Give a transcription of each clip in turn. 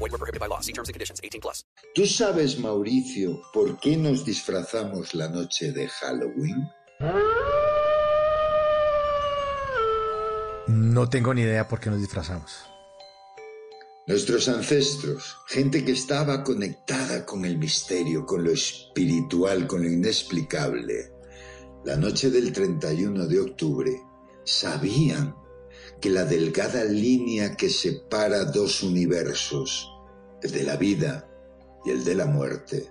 Void were prohibited by law. See terms and conditions. 18 plus. ¿Tú sabes, Mauricio, por qué nos disfrazamos la noche de Halloween? No tengo ni idea por qué nos disfrazamos. Nuestros ancestros, gente que estaba conectada con el misterio, con lo espiritual, con lo inexplicable, la noche del 31 de octubre, sabían que la delgada línea que separa dos universos, el de la vida y el de la muerte,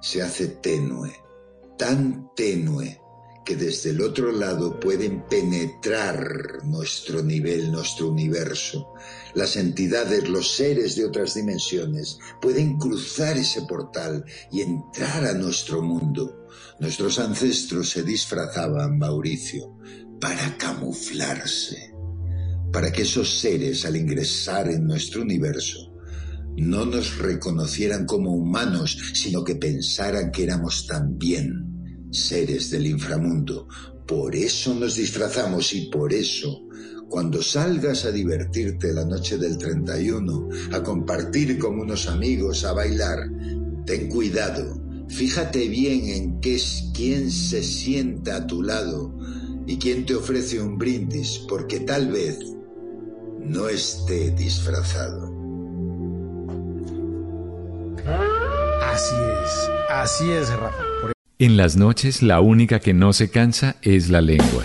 se hace tenue, tan tenue que desde el otro lado pueden penetrar nuestro nivel, nuestro universo. Las entidades, los seres de otras dimensiones pueden cruzar ese portal y entrar a nuestro mundo. Nuestros ancestros se disfrazaban, Mauricio, para camuflarse, para que esos seres al ingresar en nuestro universo no nos reconocieran como humanos, sino que pensaran que éramos también seres del inframundo. Por eso nos disfrazamos y por eso, cuando salgas a divertirte la noche del 31, a compartir con unos amigos, a bailar, ten cuidado. Fíjate bien en qué es quién se sienta a tu lado y quién te ofrece un brindis, porque tal vez no esté disfrazado. Así es, así es, Rafa. Por En las noches la única que no se cansa es la lengua.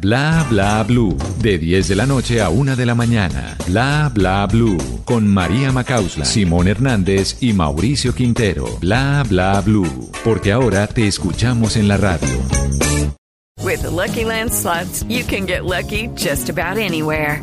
Bla Bla Blue, de 10 de la noche a 1 de la mañana. Bla Bla Blue, con María Macausla, Simón Hernández y Mauricio Quintero. Bla Bla Blue, porque ahora te escuchamos en la radio. With Lucky Land slots, you can get lucky just about anywhere.